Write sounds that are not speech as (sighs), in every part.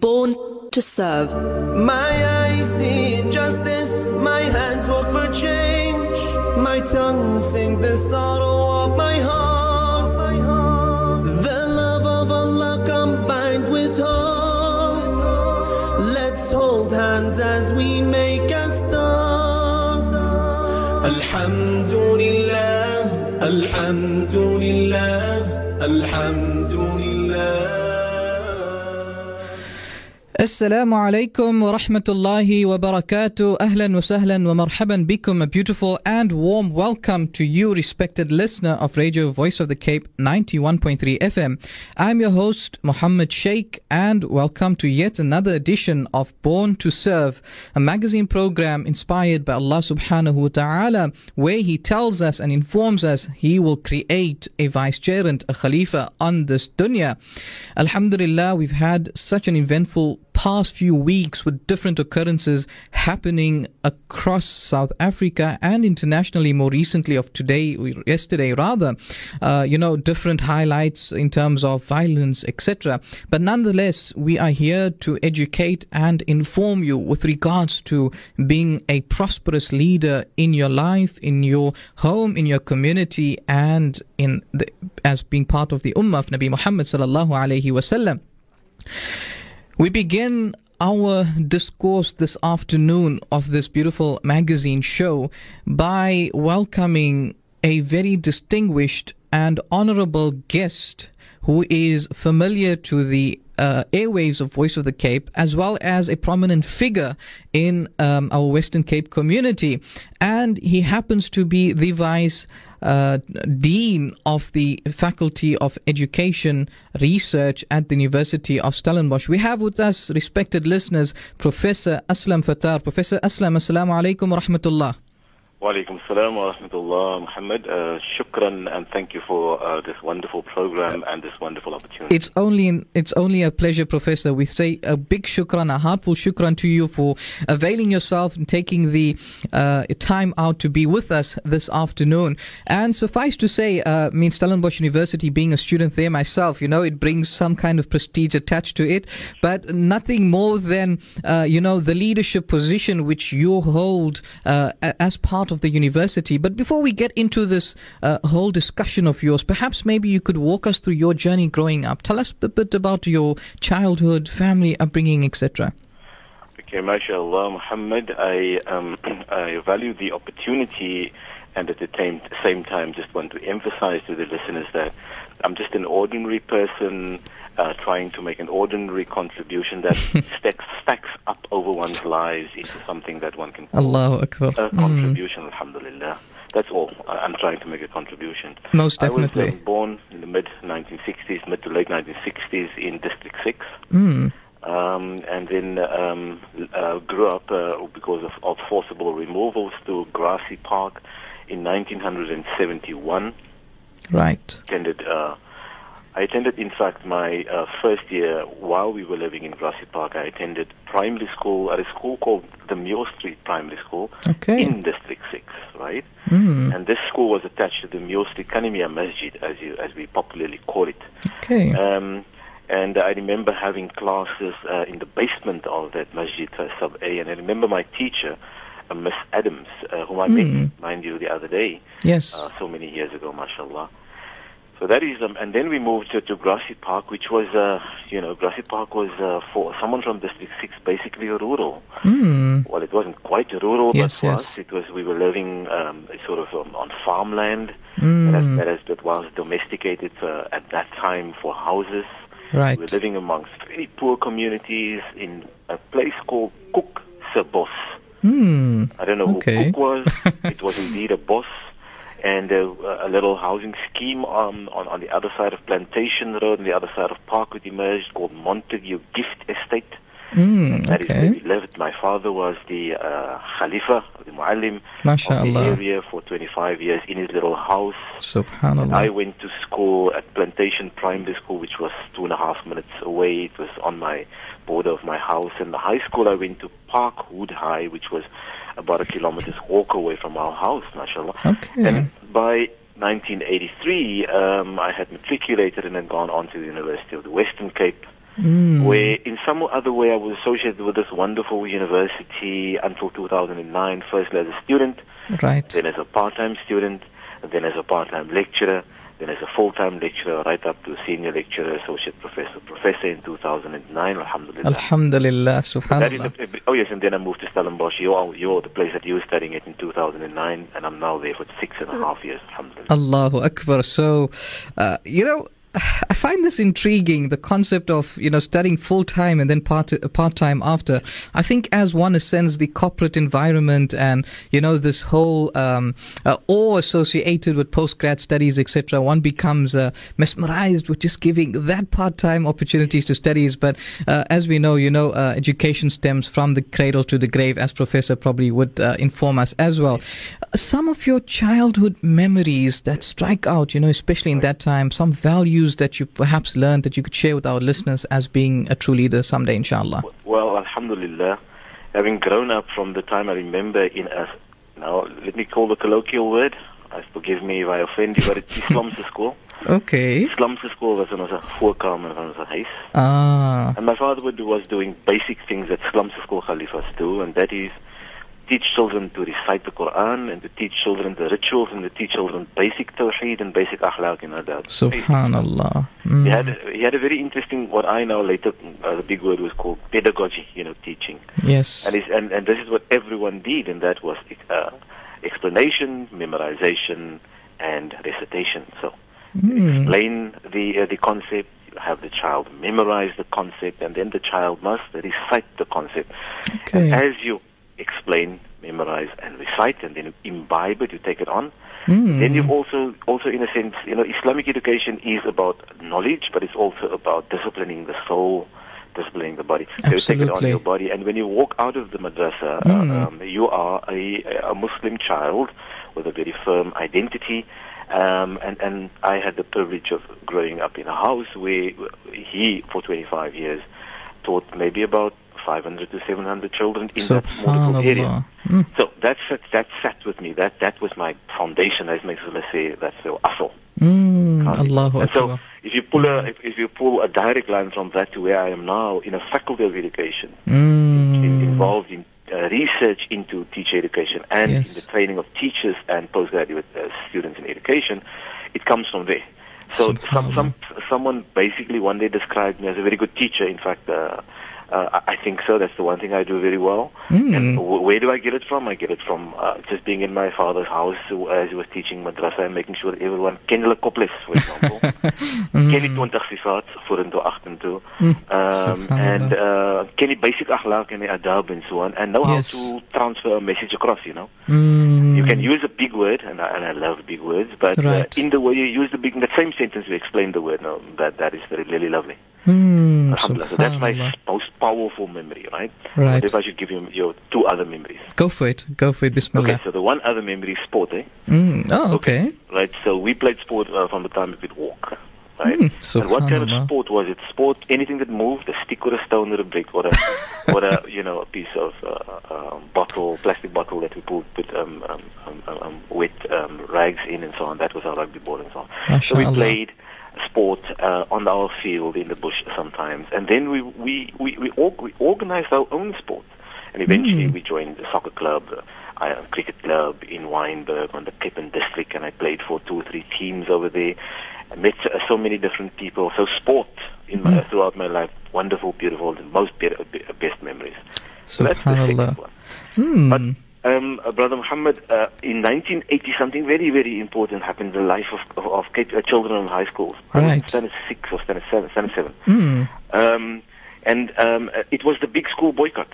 Born to serve. My eyes see justice, my hands work for change, my tongue sing the sorrow of my heart. The love of Allah combined with hope. Let's hold hands as we make a start. Alhamdulillah, Alhamdulillah, Alhamdulillah. Assalamu alaikum wa rahmatullahi wa barakatuh. Ahlan wa sahlan wa marhaban bikum. A beautiful and warm welcome to you, respected listener of Radio Voice of the Cape 91.3 FM. I'm your host, Muhammad Sheikh, and welcome to yet another edition of Born to Serve, a magazine program inspired by Allah subhanahu wa ta'ala, where He tells us and informs us He will create a vicegerent, a khalifa on this dunya. Alhamdulillah, we've had such an eventful past few weeks with different occurrences happening across South Africa and internationally more recently of today yesterday rather uh, you know different highlights in terms of violence etc but nonetheless we are here to educate and inform you with regards to being a prosperous leader in your life in your home in your community and in the, as being part of the ummah of Nabi Muhammad sallallahu alaihi wasallam we begin our discourse this afternoon of this beautiful magazine show by welcoming a very distinguished and honorable guest who is familiar to the uh, airwaves of Voice of the Cape, as well as a prominent figure in um, our Western Cape community. And he happens to be the vice uh, Dean of the Faculty of Education Research at the University of Stellenbosch. We have with us, respected listeners, Professor Aslam Fataar. Professor Aslam, Assalamu alaikum wa rahmatullah. Walaikum salam wa rahmatullah, Muhammad. Uh, shukran and thank you for uh, this wonderful program and this wonderful opportunity. It's only it's only a pleasure, Professor. We say a big shukran, a heartful shukran to you for availing yourself and taking the uh, time out to be with us this afternoon. And suffice to say, uh, me Stellenbosch University, being a student there myself, you know, it brings some kind of prestige attached to it, but nothing more than, uh, you know, the leadership position which you hold uh, as part of the university. But before we get into this uh, whole discussion of yours, perhaps maybe you could walk us through your journey growing up. Tell us a bit about your childhood, family upbringing, etc. Okay, mashallah, Muhammad. I, um, (clears throat) I value the opportunity and at the same, same time just want to emphasize to the listeners that I'm just an ordinary person uh, trying to make an ordinary contribution that (laughs) stacks, stacks up over one's lives into something that one can call Allahu Akbar. a contribution, alhamdulillah. That's all. I'm trying to make a contribution. Most I was definitely. um, born in the mid 1960s, mid to late 1960s in District 6. Mm. Um, and then um, uh, grew up uh, because of, of forcible removals to Grassy Park in 1971 Right. attended. Uh, I attended, in fact, my uh, first year while we were living in Grassy Park. I attended primary school at a school called the Muir Street Primary School Okay. in District Six, right? Mm. And this school was attached to the Muir Street Kanimia Masjid, as you as we popularly call it. Okay. Um, and I remember having classes uh, in the basement of that masjid, uh, sub A. And I remember my teacher, Miss Adams, uh, whom I met, mind you, the other day yes. uh, so many years ago, mashallah. So that is, um, and then we moved to, to Grassy Park, which was, uh, you know, Grassy Park was uh, for someone from District Six, basically a rural. Mm. Well, it wasn't quite rural, Yes, but for yes. us, it was. We were living um, sort of um, on farmland Mm. that, that, has, that was domesticated uh, at that time for houses. Right. We were living amongst very poor communities in a place called Cook Bos. Mm. I don't know Okay. who Cook was. (laughs) it was indeed a boss. And uh, a little housing scheme on, on, on the other side of Plantation Road and the other side of Parkwood emerged called Montague Gift Estate. Mm. That is where we Okay. lived. My father was the uh, Khalifa, the Muallim of the area for 25 years in his little house. Subhanallah. I went to school at Plantation Primary School, which was two and a half minutes away. It was on my border of my house. And the high school I went to Parkwood High, which was about a kilometer's walk away from our house, mashallah. Okay. And by 1983, um, I had matriculated and had gone on to the University of the Western Cape. Where in some other way I was associated with this wonderful university until 2009, firstly as a student, Right. then as a part-time student, then as a part-time lecturer, then as a full-time lecturer, right up to senior lecturer, associate professor, professor in 2009, alhamdulillah. Alhamdulillah, is subhanallah. oh yes, and then I moved to Stellenbosch, you're, you're the place that you were studying at in 2009, and I'm now there for six and a half years, alhamdulillah. Allahu Akbar. So, uh, you know, (sighs) I find this intriguing, the concept of, you know, studying full time and then part part time after. I think as one ascends the corporate environment and, you know, this whole um, uh, awe associated with postgrad studies, etc., one becomes uh, mesmerized with just giving that part time opportunities to studies. But uh, as we know, you know, uh, education stems from the cradle to the grave, as Professor probably would uh, inform us as well. Uh, some of your childhood memories that strike out, you know, especially in that time, some values that you perhaps learned that you could share with our listeners as being a true leader someday, inshallah. Well, alhamdulillah, having grown up from the time I remember in a, now let me call the colloquial word, I forgive me if I offend you, but it's (laughs) Islamse school. Okay. Islamse school was in onze voorkamer van ons huis. Ah, And my father would, was doing basic things that Islamse school khalifas do, and that is teach children to recite the Quran and to teach children the rituals and to teach children basic tawheed and basic akhlaq and adab. subhanallah. Mm. He had, he had a very interesting, what I now later, uh, the big word was called pedagogy, you know, teaching. Yes. And, and, and this is what everyone did, and that was uh, explanation, memorization, and recitation. So Mm. explain the uh, the concept, have the child memorize the concept, and then the child must recite the concept. Okay. And as you explain, memorize, and recite, and then imbibe it, you take it on. Mm. Then you've also, also in a sense, you know, Islamic education is about knowledge, but it's also about disciplining the soul, disciplining the body. So you take it on your body, and when you walk out of the madrasa, Mm. um, you are a, a Muslim child with a very firm identity. Um, and, and I had the privilege of growing up in a house where he, for 25 years, taught maybe about 500 to 700 children in that small area. Mm. So that sat, that sat with me. That that was my foundation, as makes us say. That's the asal. Mm. Allahu And so if you pull a if, if you pull a direct line from that to where I am now in a faculty of education, Mm. in, involved in uh, research into teacher education and Yes. in the training of teachers and postgraduate uh, students in education, it comes from there. So some, some someone basically one day described me as a very good teacher. In fact, uh, uh, I think so. That's the one thing I do very well. Mm. And w- where do I get it from? I get it from uh, just being in my father's house uh, as he was teaching madrasa and making sure that everyone ken hulle koples, for example. (laughs) ken die 20 sifat vorentoe agtertoe. Um, and uh, ken die basic akhlaq and die adab and so on and know Yes. how to transfer a message across, you know. Mm. You can use a big word, and I, and I love big words, but Right. uh, in the way you use the big, in that same sentence you explain the word. No, that that is very, really lovely. Mm. So that's my Subhanallah. s- most powerful memory, right? Right. What if I should give you your two other memories? Go for it. Go for it. Bismillah. Okay, so the one other memory is sport, eh? Mm. Oh, okay. Right. So we played sport uh, from the time we could walk. Right. Mm, and what kind of sport was it? Sport, anything that moved, a stick or a stone or a brick or a, (laughs) or a you know, a piece of uh, um, bottle, plastic bottle that we put, put um, um, um, um, um, wet um, rags in and so on. That was our rugby ball and so on. So we played sport uh, on our field in the bush sometimes, and then we we we we, we organized our own sport, and eventually Mm. we joined the soccer club, uh, a cricket club in Wynberg on the and District, and I played for two or three teams over there. I met uh, so many different people. So sport in my, Mm. throughout my life, wonderful, beautiful, the most be- be- best memories. So that's the second one. Hmm. But um, uh, Brother Muhammad, uh, in 1980, something very, very important happened in the life of, of, of Cape, uh, children in high schools. Right. Standard six or standard seven. Standard seven. Hmm. Um, and um, uh, it was the big school boycott.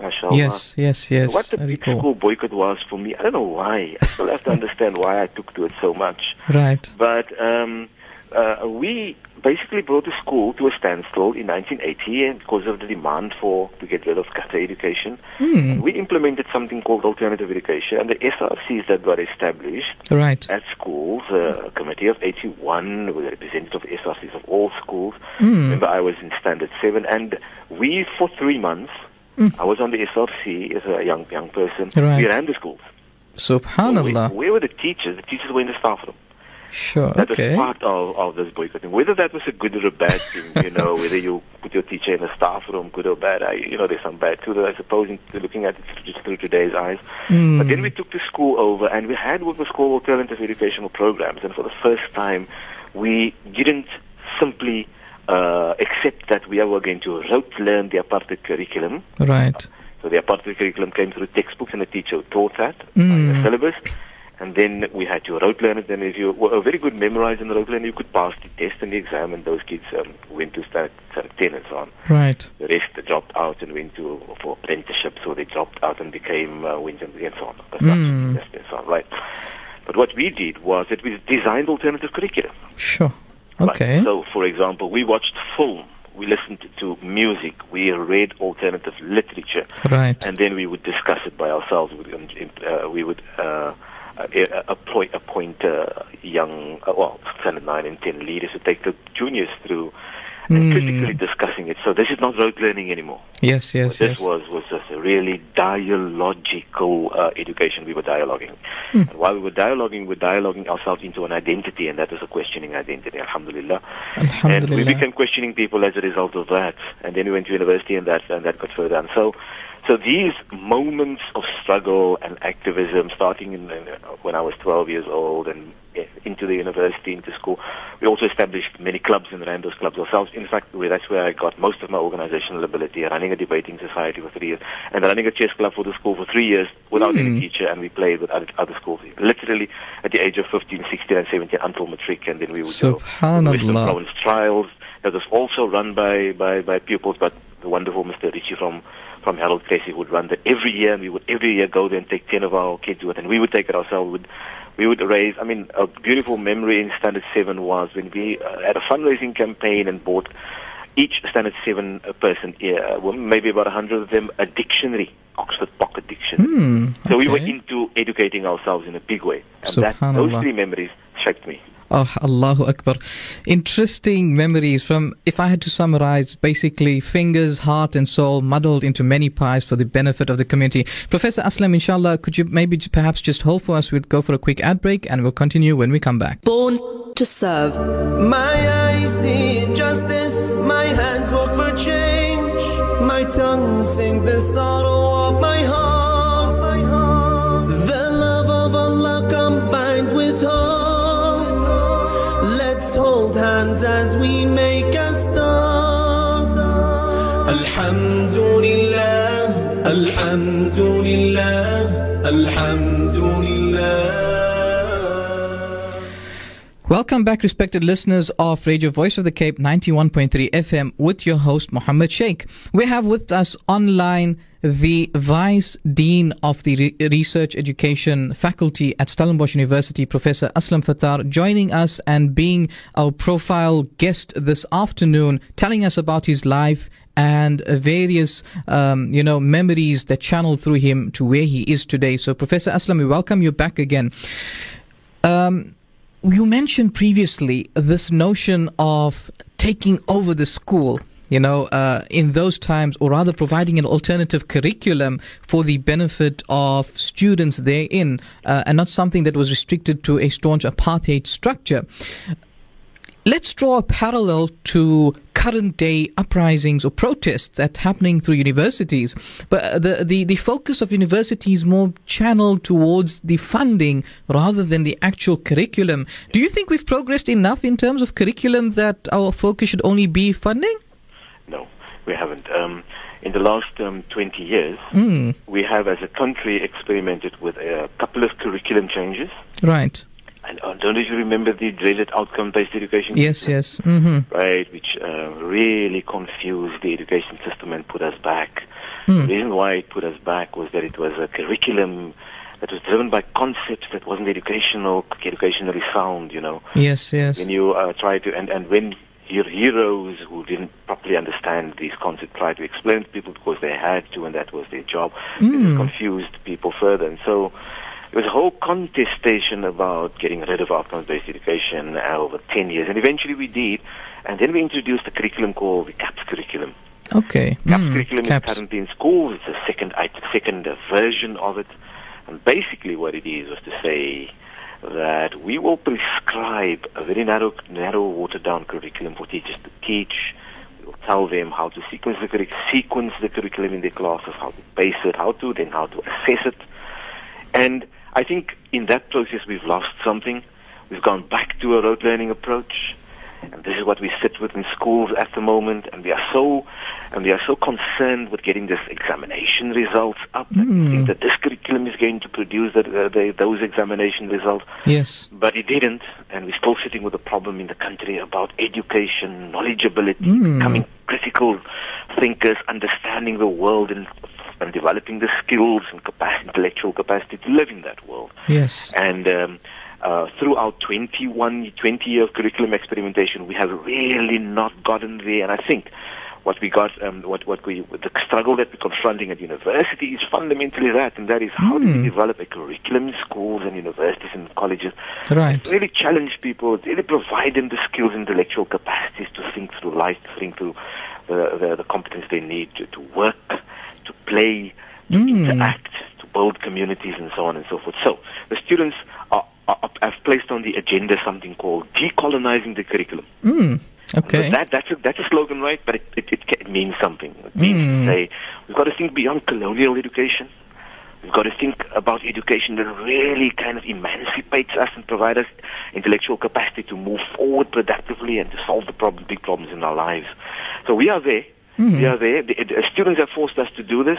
Mashallah. Yes, yes, yes. What the I big recall. school boycott was for me, I don't know why. I still have to (laughs) understand why I took to it so much. Right. But um, uh, we basically brought the school to a standstill in 1980 and because of the demand for to get rid of gutter education. Hmm. We implemented something called alternative education, and the SRCs that were established Right. at schools, uh, a committee of 81 with a representative of SRCs of all schools. Mm. Remember, I was in Standard 7, and we, for three months, I was on the SRC as a young young person. Right. We ran the schools. So we, Subhanallah. where were the teachers? The teachers were in the staff room. Sure. That okay. was part of, of this boycotting. Whether that was a good or a bad thing, you (laughs) know, whether you put your teacher in a staff room, good or bad, I, you know, there's some bad too, I suppose, in, looking at it just through today's eyes. Mm. But then we took the school over and we had what was called alternative educational programs. And for the first time, we didn't simply uh, accept that we were going to rote learn the apartheid curriculum. Right. So the apartheid curriculum came through textbooks and the teacher taught that Mm. by the syllabus. And then we had to rote learn it. And if you were a very good memorizer in the rote learn, you could pass the test and the exam. And those kids um, went to start, start 10 and so on. Right. The rest dropped out and went to for apprenticeship. So they dropped out and became uh, went and and so on. Mm. And so on. Right. But what we did was that we designed alternative curriculum. Sure. Right. Okay. So, for example, we watched film, we listened to music, we read alternative literature, Right. and then we would discuss it by ourselves. We would, uh, we would uh, appoint, appoint uh, young, uh, well, standard nine and ten leaders to take the juniors through and Mm. critically discussing it. So this is not rote learning anymore. Yes. Yes. this Yes. was was just a really dialogical uh, education. We were dialoguing, Hmm. and while we were dialoguing, we were dialoguing ourselves into an identity, and that was a questioning identity. Alhamdulillah. And we Alhamdulillah. became questioning people as a result of that. And then we went to university and that, and that got further. And so, so these moments of struggle and activism, starting in, in, when I was 12 years old and eh, into the university, into school, we also established many clubs and ran those clubs ourselves. In fact, that's where I got most of my organizational ability, running a debating society for three years and running a chess club for the school for three years without Hmm. any teacher. And we played with other, other schools, literally at the age of 15, 16 and 17 until matric. And then we would go to the Province trials that was also run by, by, by pupils, but the wonderful Mr. Ritchie from, from Harold Cressy would run that every year, and we would every year go there and take 10 of our kids with, and we would take it ourselves. We would, we would raise, I mean, a beautiful memory in Standard 7 was when we uh, had a fundraising campaign and bought each Standard 7 uh, person, uh, well, maybe about a 100 of them, a dictionary, Oxford Pocket Dictionary. Hmm. So we were into educating ourselves in a big way. And that, those three memories shaped me. Oh, Allahu Akbar. Interesting memories from, if I had to summarize, basically fingers, heart, and soul muddled into many pies for the benefit of the community. Professor Aslam, inshallah, could you maybe perhaps just hold for us? We'll go for a quick ad break and we'll continue when we come back. Born to serve. My eyes see injustice, my hands work for change, my tongue sing the sorrow of my Alhamdulillah, Alhamdulillah. Welcome back, respected listeners of Radio Voice of the Cape 91.3 FM with your host, Mohammed Sheikh. We have with us online the Vice Dean of the Re- Research Education Faculty at Stellenbosch University, Professor Aslam Fataar, joining us and being our profile guest this afternoon, telling us about his life and various, um, you know, memories that channeled through him to where he is today. So, Professor Aslam, we welcome you back again. Um, you mentioned previously this notion of taking over the school you know, uh, in those times, or rather providing an alternative curriculum for the benefit of students therein, uh, and not something that was restricted to a staunch apartheid structure. Let's draw a parallel to current day uprisings or protests that's happening through universities. But uh, the, the, the focus of universities more channeled towards the funding rather than the actual curriculum. Do you think we've progressed enough in terms of curriculum that our focus should only be funding? No, we haven't. Um, in the last um, 20 years, Mm, we have, as a country, experimented with a couple of curriculum changes. right. And I don't know if you remember the dreaded outcome-based education Yes, system, yes. Mm-hmm. right, which uh, really confused the education system and put us back. Hmm. The reason why it put us back was that it was a curriculum that was driven by concepts that wasn't educational, educationally sound, you know. Yes, yes. when you uh, try to and, and when your heroes who didn't properly understand these concepts try to explain to people because they had to and that was their job it Mm. confused people further and so there was a whole contestation about getting rid of outcomes-based education uh, over 10 years and eventually we did and then we introduced a curriculum called the CAPS curriculum Okay. CAPS Mm, curriculum caps. is currently in schools. It's a second, it- second version of it. And basically what it is was to say that we will prescribe a very narrow, narrow, watered down curriculum for teachers to teach. We will tell them how to sequence the, sequence the curriculum in their classes, how to pace it, how to then how to assess it. And I think in that process we've lost something. We've gone back to a rote learning approach. And this is what we sit with in schools at the moment, and we are so, and we are so concerned with getting this examination results up. that we think that this curriculum is going to produce that, uh, the, those examination results, Yes. but it didn't, and we're still sitting with a problem in the country about education, knowledgeability, Mm. becoming critical thinkers, understanding the world, and, and developing the skills and capacity, intellectual capacity to live in that world. Yes. And um, uh, throughout 21, 20 year curriculum experimentation, we have really not gotten there. And I think what we got, um, what, what we, the struggle that we're confronting at university is fundamentally that, and that is how do we develop a curriculum in schools and universities and colleges Right. really challenge people, really provide them the skills, intellectual capacities to think through life, to think through the, the, the competence they need to, to work, to play, to interact, to build communities, and so on and so forth. So the students are, are, have placed on the agenda something called decolonizing the curriculum. Mm. Okay. That, that's, a, that's a slogan, right? But it, it, it, it means something. It means to say we've got to think beyond colonial education. We've got to think about education that really kind of emancipates us and provides us intellectual capacity to move forward productively and to solve the problem, big problems in our lives. So we are there. Mm-hmm. Are there. The, the students have forced us to do this.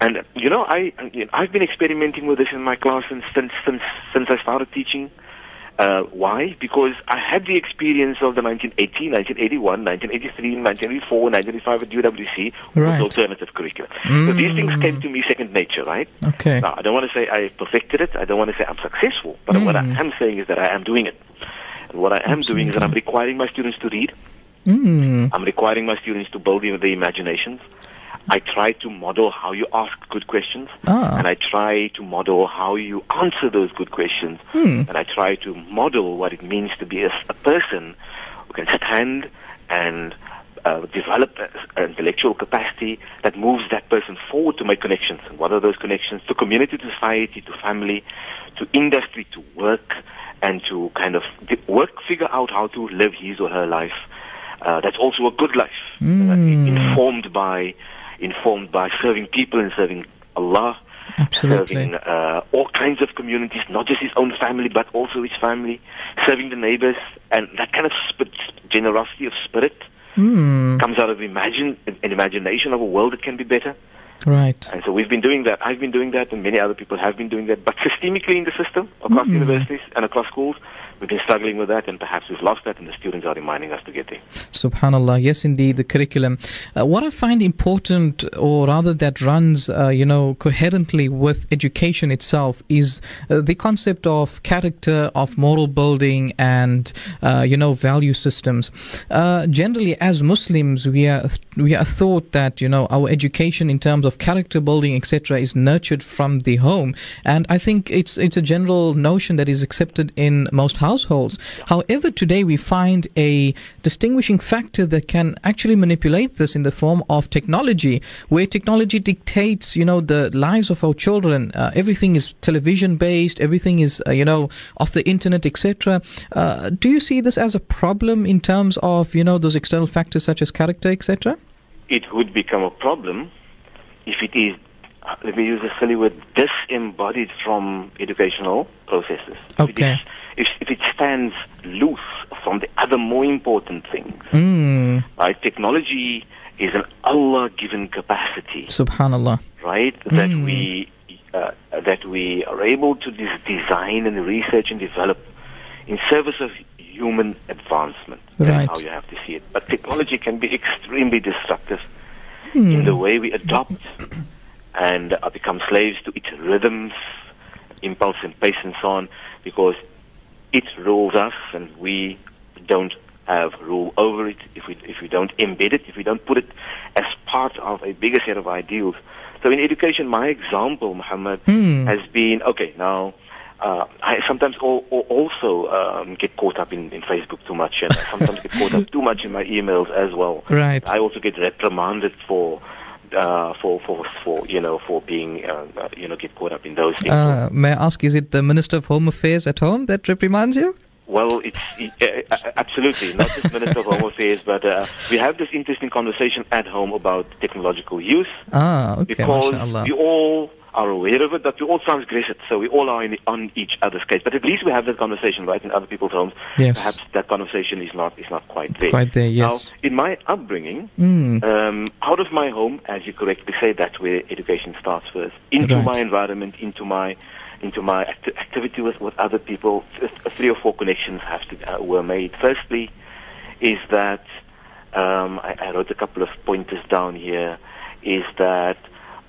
And you know, I you know, I've been experimenting with this in my class since since since, since I started teaching. Uh, why? Because I had the experience of the 1980, 1981, 1983, 1984, 1985 at UWC Right. with alternative curriculum. So these things came mm. to me second nature, right? Okay. Now, I don't want to say I perfected it. I don't want to say I'm successful. But what I mm. am saying is that I am doing it. And what I am doing is that I'm requiring my students to read. Mm. I'm requiring my students to build their, their imaginations. I try to model how you ask good questions, Ah. and I try to model how you answer those good questions, and I try to model what it means to be a, a person who can stand and uh, develop an intellectual capacity that moves that person forward to make connections. And what are those connections? To community, to society, to family, to industry, to work, and to kind of work, figure out how to live his or her life. Uh, that's also a good life, uh, informed by informed by serving people and serving Allah, Absolutely. serving uh, all kinds of communities, not just his own family, but also his family, serving the neighbors, and that kind of sp- generosity of spirit comes out of imagine an imagination of a world that can be better. Right. And so we've been doing that. I've been doing that, and many other people have been doing that. But systemically in the system, across universities and across schools, we've been struggling with that, and perhaps we've lost that, and the students are reminding us to get there. Subhanallah. Yes, indeed, the curriculum. Uh, what I find important, or rather that runs, uh, you know, coherently with education itself, is uh, the concept of character, of moral building, and uh, you know, value systems. Uh, generally, as Muslims, we are we are thought that you know our education in terms of character building, etc., is nurtured from the home, and I think it's it's a general notion that is accepted in most households. However, today we find a distinguishing factor that can actually manipulate this in the form of technology, where technology dictates, you know, the lives of our children. Uh, everything is television based, everything is, uh, you know, off the internet, etc. Uh, do you see this as a problem in terms of, you know, those external factors such as character, etc.? It would become a problem if it is, uh, let me use a silly word, disembodied from educational processes. Okay. If, if it stands loose from the other more important things. Mm, Right? Technology is an Allah-given capacity. subhanallah. right? That we uh, that we are able to des- design and research and develop in service of human advancement. That's Right. how you have to see it. But technology can be extremely destructive in the way we adopt and uh, become slaves to its rhythms, impulse and pace and so on, because it rules us and we don't have rule over it if we if we don't embed it, if we don't put it as part of a bigger set of ideals. So in education, my example, Muhammad, has been okay. Now, uh, I sometimes al- al- also um, get caught up in, in Facebook too much, and I sometimes get caught up (laughs) too much in my emails as well. Right. I also get reprimanded for uh, for for for you know for being uh, uh, you know get caught up in those things. Uh, may I ask, is it the Minister of Home Affairs at home that reprimands you? Well, it's uh, uh, absolutely not just (laughs) Minister of Home Affairs, but uh, we have this interesting conversation at home about technological use Ah, okay, because we all are aware of it, but we all transgress it. So we all are in, on each other's case. But at least we have that conversation, right, in other people's homes. Yes. Perhaps that conversation is not is not quite there. Quite there, yes. Now, in my upbringing, Mm. um, out of my home, as you correctly say, that's where education starts first. Into Right. my environment, into my into my acti- activity with, with other people, th- three or four connections have to uh, were made. Firstly, is that um, I, I wrote a couple of pointers down here. Is that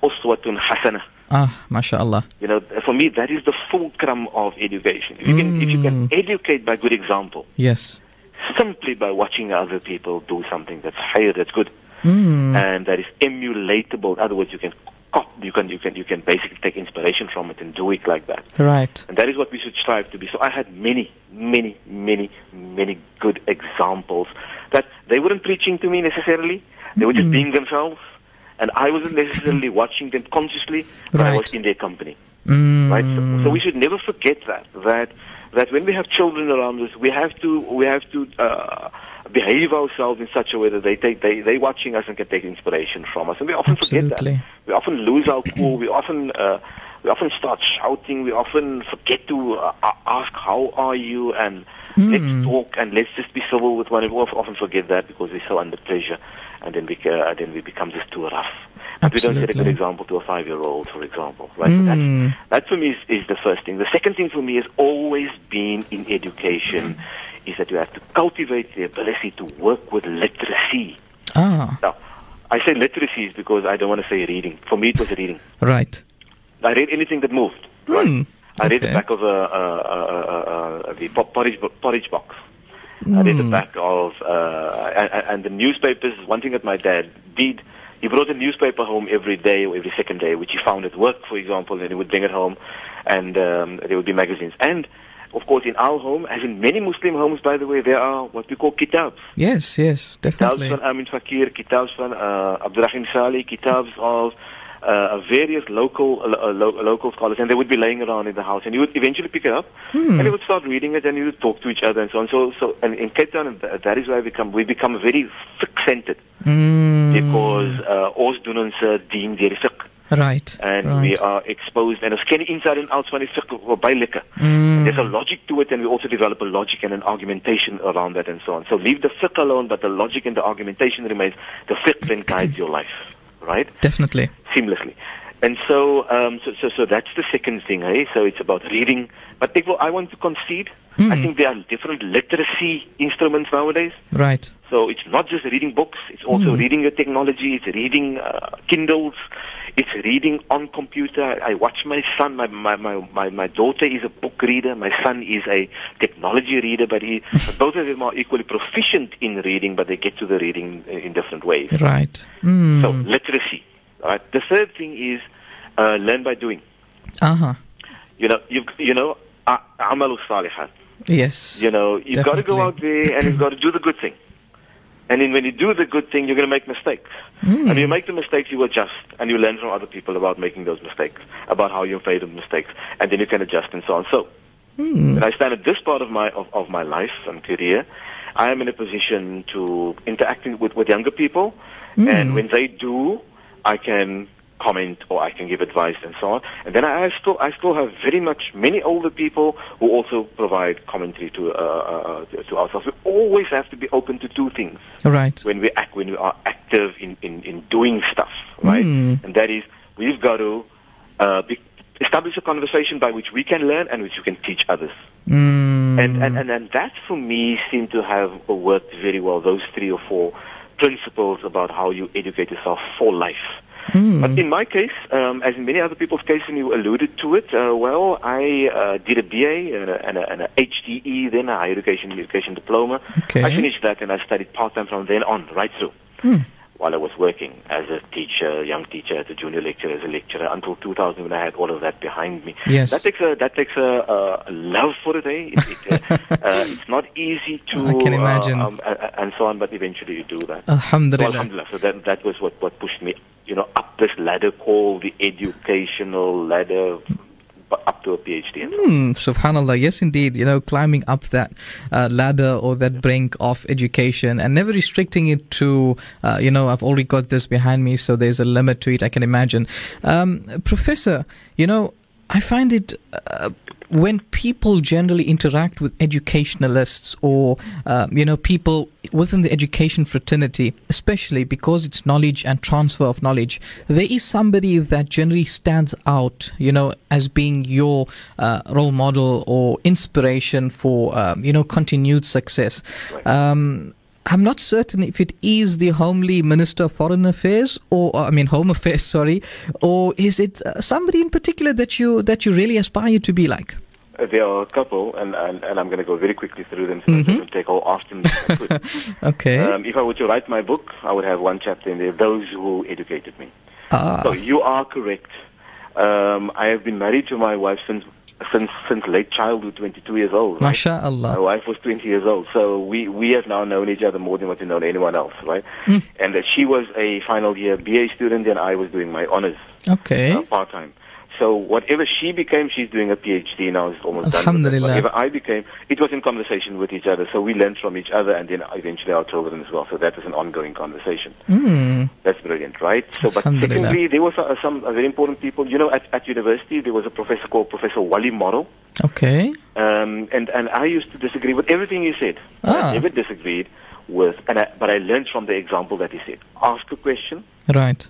uswatun hasana? Ah, mashallah. You know, for me, that is the fulcrum of education. If you can, if you can educate by good example, Yes. simply by watching other people do something that's higher, that's good, Mm. and that is emulatable. In other words, you can cop, you can, you can, you can basically take inspiration from it and do it like that. Right. And that is what we should strive to be. So I had many, many, many, many good examples that they weren't preaching to me necessarily. They were just being themselves. And I wasn't necessarily (clears throat) watching them consciously, but I was in their company. Mm. Right? So, so we should never forget that, that, that when we have children around us, we have to, we have to, uh, behave ourselves in such a way that they take, they, they watching us and can take inspiration from us. And we often forget that. We often lose our cool. We often, uh, we often start shouting. We often forget to uh, ask, "How are you?" and let's talk and let's just be civil with one another. We often forget that because we're so under pressure, and then we uh, then we become just too rough. But we don't set a good example to a five-year-old, for example, right? So That's, that for me is, is the first thing. The second thing for me has always been in education is that you have to cultivate the ability to work with literacy. Ah, Now, I say literacy is because I don't want to say reading. For me, it was reading. right. I read anything that moved. Right? Hmm, I read the back of a, uh, uh, uh, uh, the porridge, porridge box. I read the Hmm. back of, uh, and, and the newspapers. One thing that my dad did, he brought a newspaper home every day or every second day, which he found at work, for example, and he would bring it home, and um, there would be magazines. And of course, in our home, as in many Muslim homes, by the way, there are what we call kitabs. Yes, yes, definitely. Kitabs van Amin Fakir, kitabs van uh, Abdurrahim Saleh, kitabs of uh, various local uh, lo- local scholars, and they would be laying around in the house, and you would eventually pick it up, and you would start reading it, and you would talk to each other, and so on. So, so, and in Cape Town, that is why we become we become very fiqh-centered Mm, because uh, ons doen ons uh, deur die right. And right. we are exposed, and ken die inside and outs van die fiqh baie. Mm. There's a logic to it, and we also develop a logic and an argumentation around that, and so on. So leave the fiqh alone, but the logic and the argumentation remains. The fiqh then guides your life, right? Definitely. Seamlessly. And so, um, so, so, so that's the second thing, eh? So it's about reading. But people, I want to concede. I think there are different literacy instruments nowadays. Right. So it's not just reading books, it's also reading your technology, it's reading uh, Kindles, it's reading on computer. I watch my son, my, my, my, my, my daughter is a book reader, my son is a technology reader, but he, (laughs) both of them are equally proficient in reading, but they get to the reading in, in different ways. Right. Mm. So literacy. All right. The third thing is uh, learn by doing. Uh-huh. You know, you've, you know, uh, amalu salihat. Yes. You know, you've got to go out there and you've got to do the good thing. And then when you do the good thing, you're going to make mistakes. Hmm. And you make the mistakes, you adjust and you learn from other people about making those mistakes, about how you made the mistakes, and then you can adjust and so on. So, hmm. when I stand at this part of my of, of my life and career, I am in a position to interacting with, with younger people, hmm. and when they do, I can comment or I can give advice and so on. And then I still I still have very much many older people who also provide commentary to uh, uh, to, to ourselves. We always have to be open to two things Right. when we act when we are active in, in, in doing stuff, right? Mm. And that is we've got to uh, be, establish a conversation by which we can learn and which we can teach others. Mm. And, and, and, and that for me seemed to have worked very well, those three or four principles about how you educate yourself for life. But in my case, um, as in many other people's cases, and you alluded to it, uh, well, I uh, did a BA and a, and, a, and a HDE, then a higher education education diploma. Okay. I finished that and I studied part-time from then on, right through. While I was working as a teacher, young teacher, as a junior lecturer, as a lecturer, until 2000 when I had all of that behind me. Yes. That takes a that takes a, a love for it. Eh? It, it, uh, (laughs) uh, it's not easy to I can imagine. uh, um, and so on, but eventually you do that. So, Alhamdulillah. alhamdulillah. So that that was what what pushed me, you know, up this ladder called the educational ladder to a PhD. Hmm, subhanallah, yes, indeed. You know, climbing up that uh, ladder or that brink of education and never restricting it to, uh, you know, I've already got this behind me, so there's a limit to it. I can imagine. Um, Professor, you know, I find it uh, when people generally interact with educationalists or uh, you know people within the education fraternity, especially because it's knowledge and transfer of knowledge, there is somebody that generally stands out, you know, as being your uh, role model or inspiration for um, you know continued success. Um, I'm not certain if it is the Homely Minister of Foreign Affairs or I mean Home Affairs, (laughs) sorry, or is it uh, somebody in particular that you that you really aspire to be like? Uh, there are a couple, and, and, and I'm going to go very quickly through them so mm-hmm. doesn't take all afternoon. (laughs) okay. Um, if I were to write my book, I would have one chapter in there, Those Who Educated Me. Ah. So you are correct. Um, I have been married to my wife since since since late childhood, 22 years old. Right? MashaAllah. My wife was 20 years old, so we we have now known each other more than what we known anyone else, right? Mm. And uh, she was a final year BA student, and I was doing my honors. Okay. Uh, part time. So whatever she became, she's doing a PhD now. It's almost done. Whatever I became, it was in conversation with each other. So we learned from each other, and then eventually our children as well. So that was an ongoing conversation. Mm. That's brilliant, right? So, but secondly, there was uh, some very important people. You know, at, at university, there was a professor called Professor Wally Morrow. Okay. Um, and and I used to disagree with everything he said. Ah. I never disagreed with, and I, but I learned from the example that he said. Ask a question. Right.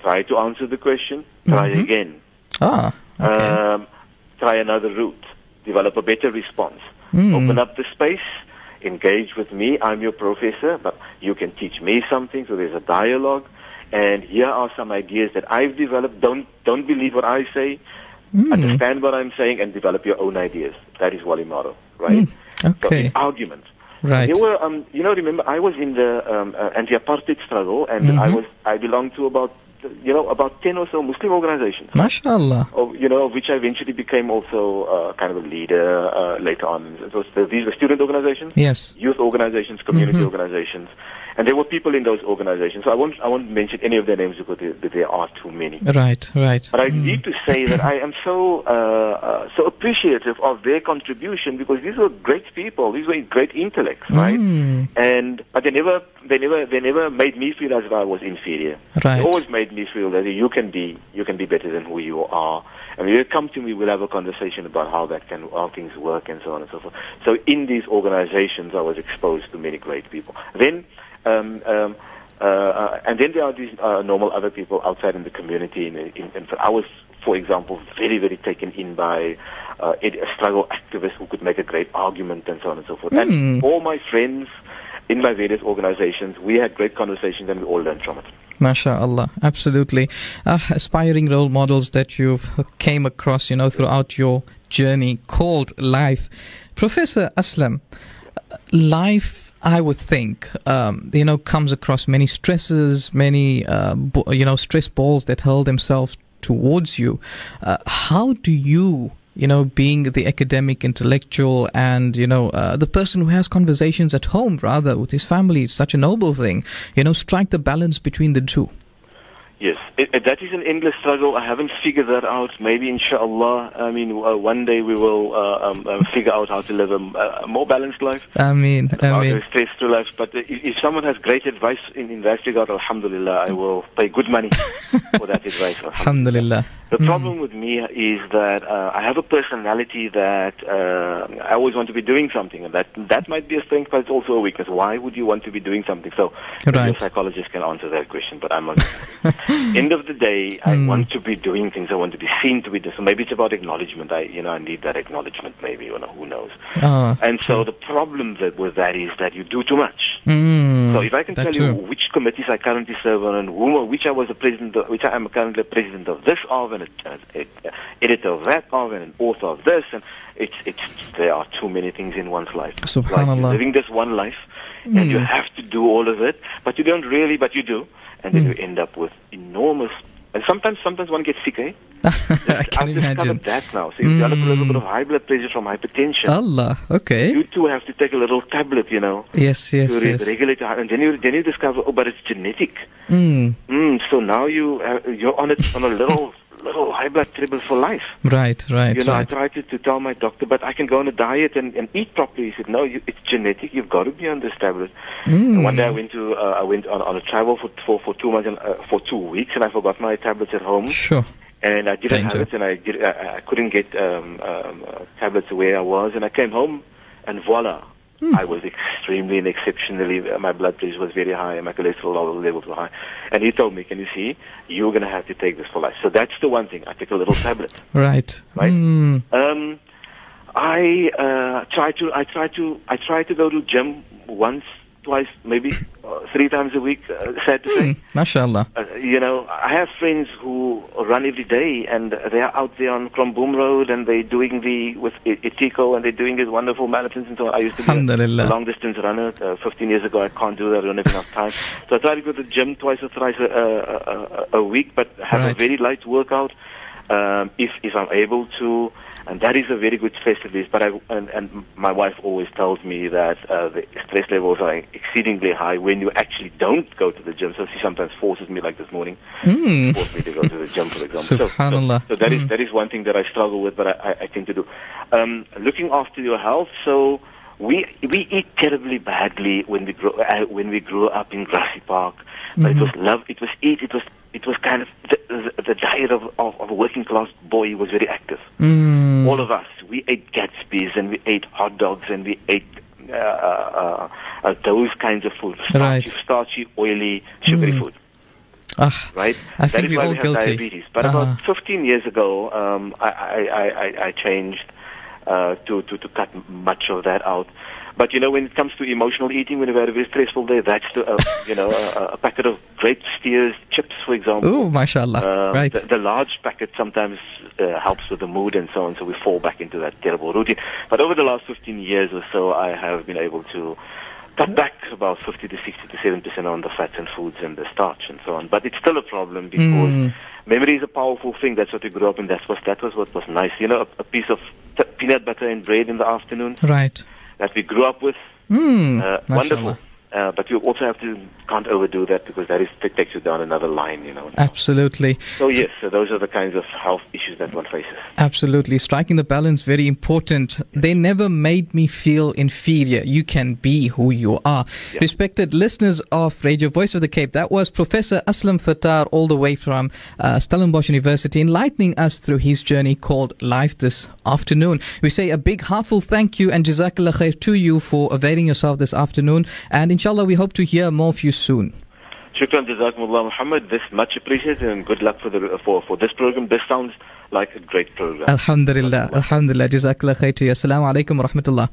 Try to answer the question. Try mm-hmm. again Ah, okay. Um, try another route. Develop a better response. Mm. Open up the space. Engage with me. I'm your professor, but you can teach me something. So there's a dialogue. And here are some ideas that I've developed. Don't don't believe what I say. Mm. Understand what I'm saying and develop your own ideas. That is Wally Morrow, right? Mm. Okay. So argument. Right. There were, um, you know, remember I was in the um, uh, anti-apartheid struggle, and mm-hmm. I was I belonged to about you know, about 10 or so Muslim organizations. MashaAllah. Of, you know, which I eventually became also uh, kind of a leader uh, later on. It was, these were student organizations, yes, youth organizations, community mm-hmm. organizations. And there were people in those organizations. So I won't, I won't mention any of their names because there, there are too many. Right, right. But I mm. need to say that I am so, uh, uh, so appreciative of their contribution because these were great people. These were great intellects, right? Mm. And, but they never, they never, they never made me feel as if I was inferior. Right. They always made me feel that you can be, you can be better than who you are. And when you come to me, we'll have a conversation about how that can, how things work and so on and so forth. So in these organizations, I was exposed to many great people. Then, um, um, uh, uh, and then there are these uh, normal other people outside in the community. In, in, in, I was, for example, very, very taken in by uh, a struggle activist who could make a great argument and so on and so forth. Mm. And hmm. all my friends in my various organizations, we had great conversations and we all learned from it. MashaAllah, absolutely. Uh, aspiring role models that you've came across, you know, throughout your journey called life. Professor Aslam, life I would think, um, you know, comes across many stresses, many, uh, bo- you know, stress balls that hurl themselves towards you. Uh, how do you, you know, being the academic, intellectual, and, you know, uh, the person who has conversations at home rather with his family, it's such a noble thing, you know, strike the balance between the two? Yes, it, it, that is an endless struggle. I haven't figured that out. Maybe, inshallah, I mean, uh, one day we will uh, um, uh, figure out how to live a, more balanced life. I mean, I mean. stress to life. But if, if, someone has great advice in, in that regard, alhamdulillah, I will pay good money (laughs) for that advice. Alhamdulillah. The mm. problem with me is that uh, I have a personality that uh, I always want to be doing something, and that that might be a strength, but it's also a weakness. Why would you want to be doing something? So, right. a psychologist can answer that question, but I'm not. (laughs) End of the day, I mm. want to be doing things. I want to be seen to be doing. So maybe it's about acknowledgement. I, you know, I need that acknowledgement. Maybe, you know, who knows? Oh, and so the problem that, with that is that you do too much. Mm, so if I can tell too. you which committees I currently serve on, and whom, which I was the president, of, which I am currently president of this of, and an editor of that of and an author of this, and it's it's there are too many things in one's life. Subhanallah. Like living this one life, mm. and you hmm. have to do all of it, but you don't really, but you do, and then mm. you end up with enormous. And sometimes, sometimes one gets sick, eh? (laughs) I I've can imagine. discovered that now. So you develop a little bit of high blood pressure from hypertension. Allah. Okay. You too have to take a little tablet, you know, Yes, yes, to re- yes. regulate your heart. And then you, then you discover, oh, but it's genetic. Mm, Mm, so now you, uh, you're on, it, on a little, (laughs) little high blood table for life. right, right, You know, I tried to, to tell my doctor, but I can go on a diet and, and eat properly. He said, no, you, it's genetic. You've got to be on this tablet. Mm. And one day I went to, uh, I went on, on a travel for, for, for two months, and, uh, for two weeks, and I forgot my tablets at home. Sure. And I didn't Danger. have it, and I, did, I, I couldn't get um, um, uh, tablets where I was. And I came home, and voila, Hmm. I was extremely and exceptionally. Uh, my blood pressure was very high, and my cholesterol levels were high. And he told me, "Can you see? You're going to have to take this for life." So that's the one thing. I take a little tablet. Right. Right. Mm, Um, I uh, try to. I try to. I try to go to gym once, twice, maybe uh, three times a week. Uh, sad to say. mm, mashallah. Uh, you know, I have friends who run every day, and they are out there on Kromboom Road, and they're doing the with I- Itico, and they're doing these wonderful marathons and so on. I used to be a, a long distance runner uh, 15 years ago. I can't do that. I don't have enough time. So I try to go to the gym twice or thrice a, a, a, a week, but have Right. a very light workout um, if if I'm able to. And that is a very good stress release. But I and, and my wife always tells me that uh, the stress levels are exceedingly high when you actually don't go to the gym. So she sometimes forces me, like this morning, Mm. forced me to go to the gym, for example. So- So, so, that is Mm. that is one thing that I struggle with, but I, I, I tend to do. Um, looking after your health. So we we eat terribly badly when we grow uh, when we grew up in Grassy Park. But it was love. It was eat. It was it was kind of the, the, the diet of, of, of a working class boy was very active. Mm. All of us. We ate Gatsby's and we ate hot dogs and we ate uh, uh, uh, those kinds of food. Starchy, Right. starchy oily, sugary Mm. food Ah, right? I that think we're why all we have guilty. diabetes. But Uh-huh. about 15 years ago, um, I, I, I, I, I changed uh, to, to, to cut much of that out. But you know, when it comes to emotional eating, when you've had a very stressful day, that's the, uh, (laughs) you know a, a packet of grape steers, chips, for example. Ooh, mashallah. Um, right. The, the large packet sometimes uh, helps with the mood and so on, so we fall back into that terrible routine. But over the last 15 years or so, I have been able to cut back about 50 to 60 to 7 percent on the fats and foods and the starch and so on. But it's still a problem because Mm. memory is a powerful thing. That's what we grew up in. That's what that was what was nice. You know, a, a piece of t- peanut butter and bread in the afternoon right. That we grew up with. Mm. Uh, wonderful. Uh, but you also have to can't overdo that because that is that takes you down another line. You know. Absolutely. So yes, so those are the kinds of health issues that one faces. Absolutely. Striking the balance, very important. They never made me feel inferior. You can be who you are. Yeah. Respected listeners of Radio Voice of the Cape, that was Professor Aslam Fataar, all the way from uh, Stellenbosch University, enlightening us through his journey called Life this afternoon. We say a big heartfelt thank you and Jazakallah khair to you for availing yourself this afternoon. And inshallah, we hope to hear more of you soon. Shukran jazakumullah Muhammad. This much appreciated and good luck for the for, for this program. This sounds like a great program. Alhamdulillah. Alhamdulillah. Jazakallah khair to you. Assalamu alaikum wa rahmatullah.